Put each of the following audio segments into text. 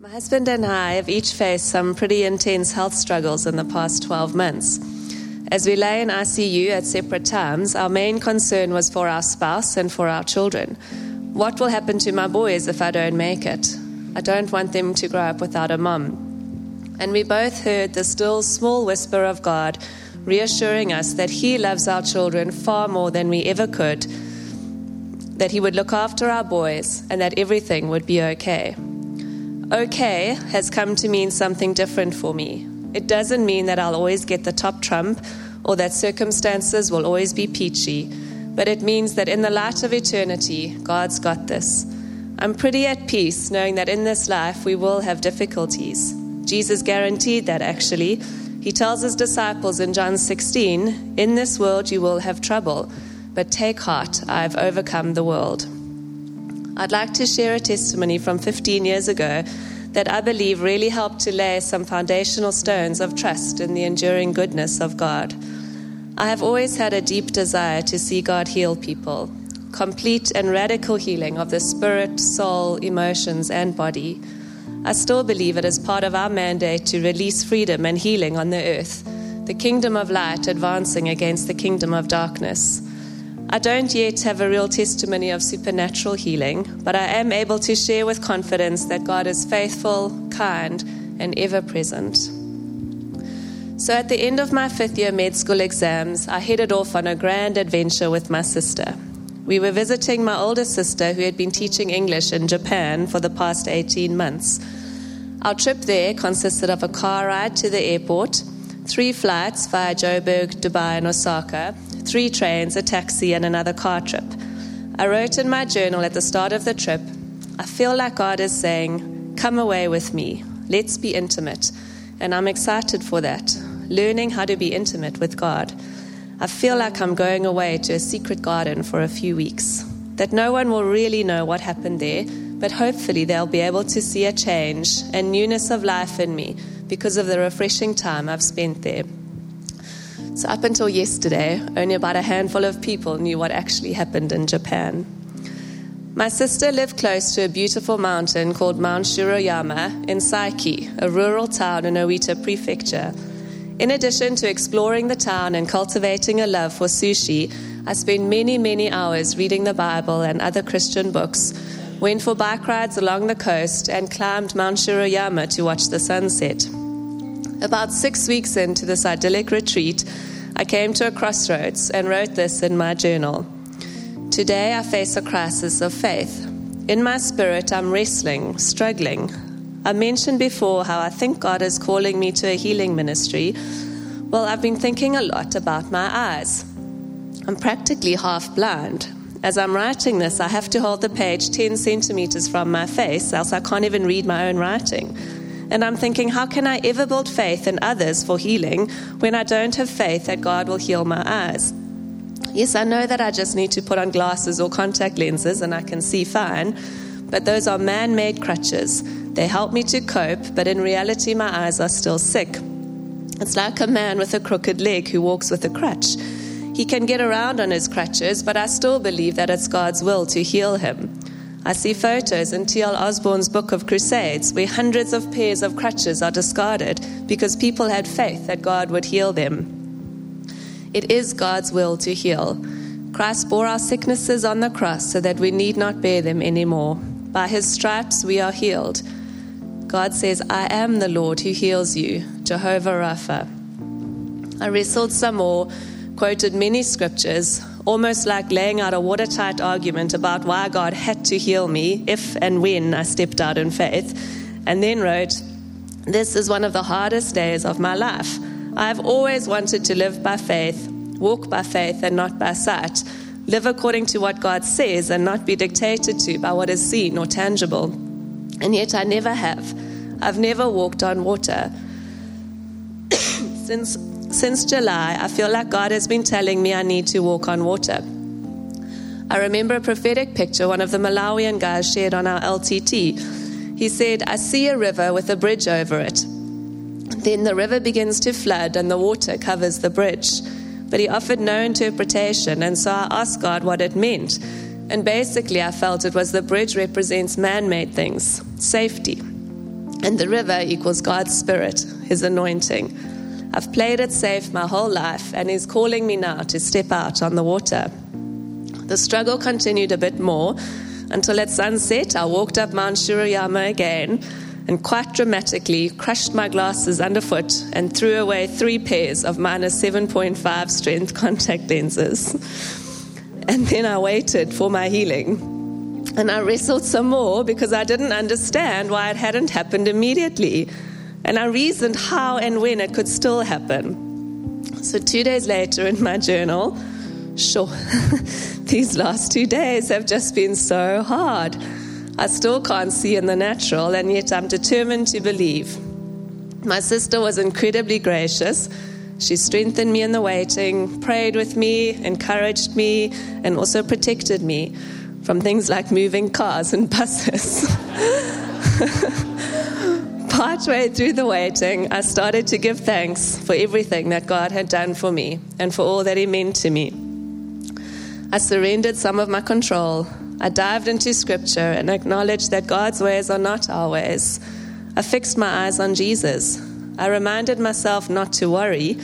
My husband and I have each faced some pretty intense health struggles in the past 12 months. As we lay in ICU at separate times, our main concern was for our spouse and for our children. What will happen to my boys if I don't make it? I don't want them to grow up without a mum. And we both heard the still small whisper of God reassuring us that He loves our children far more than we ever could, that He would look after our boys, and that everything would be okay. Okay has come to mean something different for me. It doesn't mean that I'll always get the top trump or that circumstances will always be peachy, but it means that in the light of eternity, God's got this. I'm pretty at peace knowing that in this life we will have difficulties. Jesus guaranteed that actually. He tells his disciples in John 16, In this world you will have trouble, but take heart, I've overcome the world. I'd like to share a testimony from 15 years ago that I believe really helped to lay some foundational stones of trust in the enduring goodness of God. I have always had a deep desire to see God heal people, complete and radical healing of the spirit, soul, emotions, and body. I still believe it is part of our mandate to release freedom and healing on the earth, the kingdom of light advancing against the kingdom of darkness. I don't yet have a real testimony of supernatural healing, but I am able to share with confidence that God is faithful, kind, and ever present. So at the end of my fifth year med school exams, I headed off on a grand adventure with my sister. We were visiting my older sister who had been teaching English in Japan for the past 18 months. Our trip there consisted of a car ride to the airport, three flights via Joburg, Dubai, and Osaka, three trains, a taxi, and another car trip. I wrote in my journal at the start of the trip I feel like God is saying, Come away with me, let's be intimate. And I'm excited for that, learning how to be intimate with God. I feel like I'm going away to a secret garden for a few weeks, that no one will really know what happened there, but hopefully they'll be able to see a change and newness of life in me because of the refreshing time I've spent there. So, up until yesterday, only about a handful of people knew what actually happened in Japan. My sister lived close to a beautiful mountain called Mount Shiroyama in Saiki, a rural town in Oita Prefecture. In addition to exploring the town and cultivating a love for sushi, I spent many, many hours reading the Bible and other Christian books, went for bike rides along the coast, and climbed Mount Shiroyama to watch the sunset. About six weeks into this idyllic retreat, I came to a crossroads and wrote this in my journal. Today I face a crisis of faith. In my spirit, I'm wrestling, struggling. I mentioned before how I think God is calling me to a healing ministry. Well, I've been thinking a lot about my eyes. I'm practically half blind. As I'm writing this, I have to hold the page 10 centimeters from my face, else I can't even read my own writing. And I'm thinking, how can I ever build faith in others for healing when I don't have faith that God will heal my eyes? Yes, I know that I just need to put on glasses or contact lenses and I can see fine, but those are man made crutches. They help me to cope, but in reality, my eyes are still sick. It's like a man with a crooked leg who walks with a crutch. He can get around on his crutches, but I still believe that it's God's will to heal him. I see photos in T.L. Osborn's Book of Crusades where hundreds of pairs of crutches are discarded because people had faith that God would heal them. It is God's will to heal. Christ bore our sicknesses on the cross so that we need not bear them anymore. By his stripes we are healed. God says, I am the Lord who heals you, Jehovah Rapha. I wrestled some more, quoted many scriptures, almost like laying out a watertight argument about why God had to heal me if and when I stepped out in faith, and then wrote, This is one of the hardest days of my life. I've always wanted to live by faith, walk by faith and not by sight, live according to what God says and not be dictated to by what is seen or tangible. And yet I never have. I've never walked on water. since since July, I feel like God has been telling me I need to walk on water. I remember a prophetic picture one of the Malawian guys shared on our LTT. He said, I see a river with a bridge over it. Then the river begins to flood and the water covers the bridge. But he offered no interpretation, and so I asked God what it meant. And basically, I felt it was the bridge represents man made things, safety. And the river equals God's Spirit, His anointing. I've played it safe my whole life, and He's calling me now to step out on the water. The struggle continued a bit more until at sunset I walked up Mount Shiroyama again and quite dramatically crushed my glasses underfoot and threw away three pairs of minus 7.5 strength contact lenses. And then I waited for my healing. And I wrestled some more because I didn't understand why it hadn't happened immediately. And I reasoned how and when it could still happen. So, two days later in my journal, sure, these last two days have just been so hard. I still can't see in the natural, and yet I'm determined to believe. My sister was incredibly gracious. She strengthened me in the waiting, prayed with me, encouraged me, and also protected me from things like moving cars and buses. Partway through the waiting, I started to give thanks for everything that God had done for me and for all that He meant to me. I surrendered some of my control I dived into scripture and acknowledged that God's ways are not our ways. I fixed my eyes on Jesus. I reminded myself not to worry.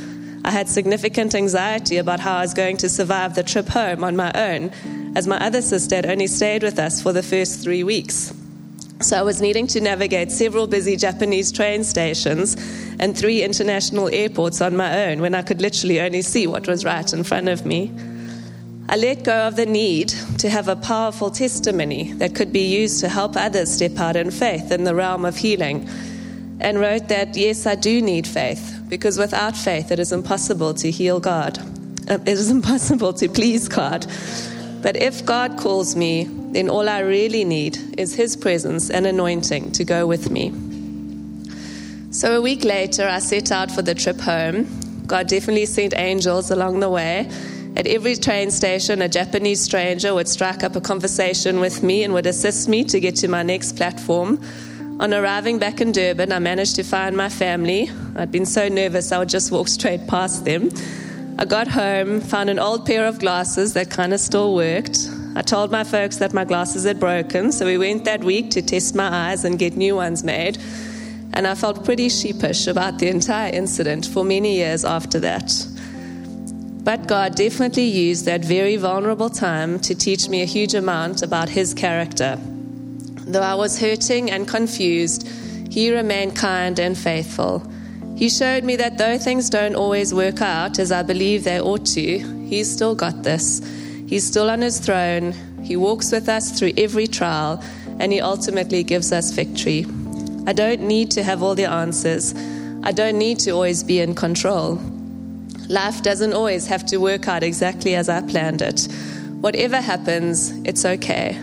I had significant anxiety about how I was going to survive the trip home on my own, as my other sister had only stayed with us for the first three weeks. So I was needing to navigate several busy Japanese train stations and three international airports on my own when I could literally only see what was right in front of me. I let go of the need to have a powerful testimony that could be used to help others step out in faith in the realm of healing, and wrote that, yes, I do need faith, because without faith it is impossible to heal God. Uh, it is impossible to please God. But if God calls me, then all I really need is His presence and anointing to go with me. So a week later, I set out for the trip home. God definitely sent angels along the way at every train station, a Japanese stranger would strike up a conversation with me and would assist me to get to my next platform. On arriving back in Durban, I managed to find my family. I'd been so nervous I would just walk straight past them. I got home, found an old pair of glasses that kind of still worked. I told my folks that my glasses had broken, so we went that week to test my eyes and get new ones made. And I felt pretty sheepish about the entire incident for many years after that. But God definitely used that very vulnerable time to teach me a huge amount about His character. Though I was hurting and confused, He remained kind and faithful. He showed me that though things don't always work out as I believe they ought to, He's still got this. He's still on His throne. He walks with us through every trial, and He ultimately gives us victory. I don't need to have all the answers. I don't need to always be in control. Life doesn't always have to work out exactly as I planned it. Whatever happens, it's okay.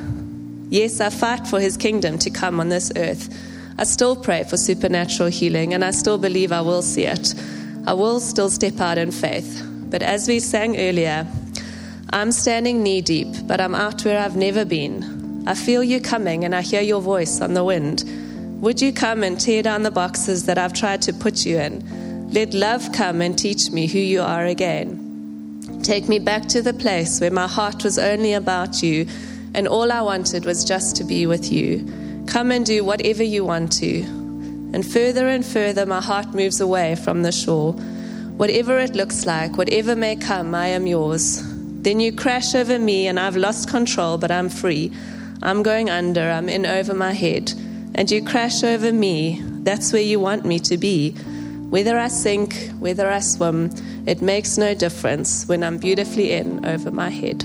Yes, I fight for His kingdom to come on this earth. I still pray for supernatural healing, and I still believe I will see it. I will still step out in faith. But as we sang earlier, I'm standing knee deep, but I'm out where I've never been. I feel you coming, and I hear your voice on the wind. Would you come and tear down the boxes that I've tried to put you in? Let love come and teach me who you are again. Take me back to the place where my heart was only about you and all I wanted was just to be with you. Come and do whatever you want to. And further and further, my heart moves away from the shore. Whatever it looks like, whatever may come, I am yours. Then you crash over me, and I've lost control, but I'm free. I'm going under, I'm in over my head. And you crash over me. That's where you want me to be. Whether I sink, whether I swim, it makes no difference when I'm beautifully in over my head.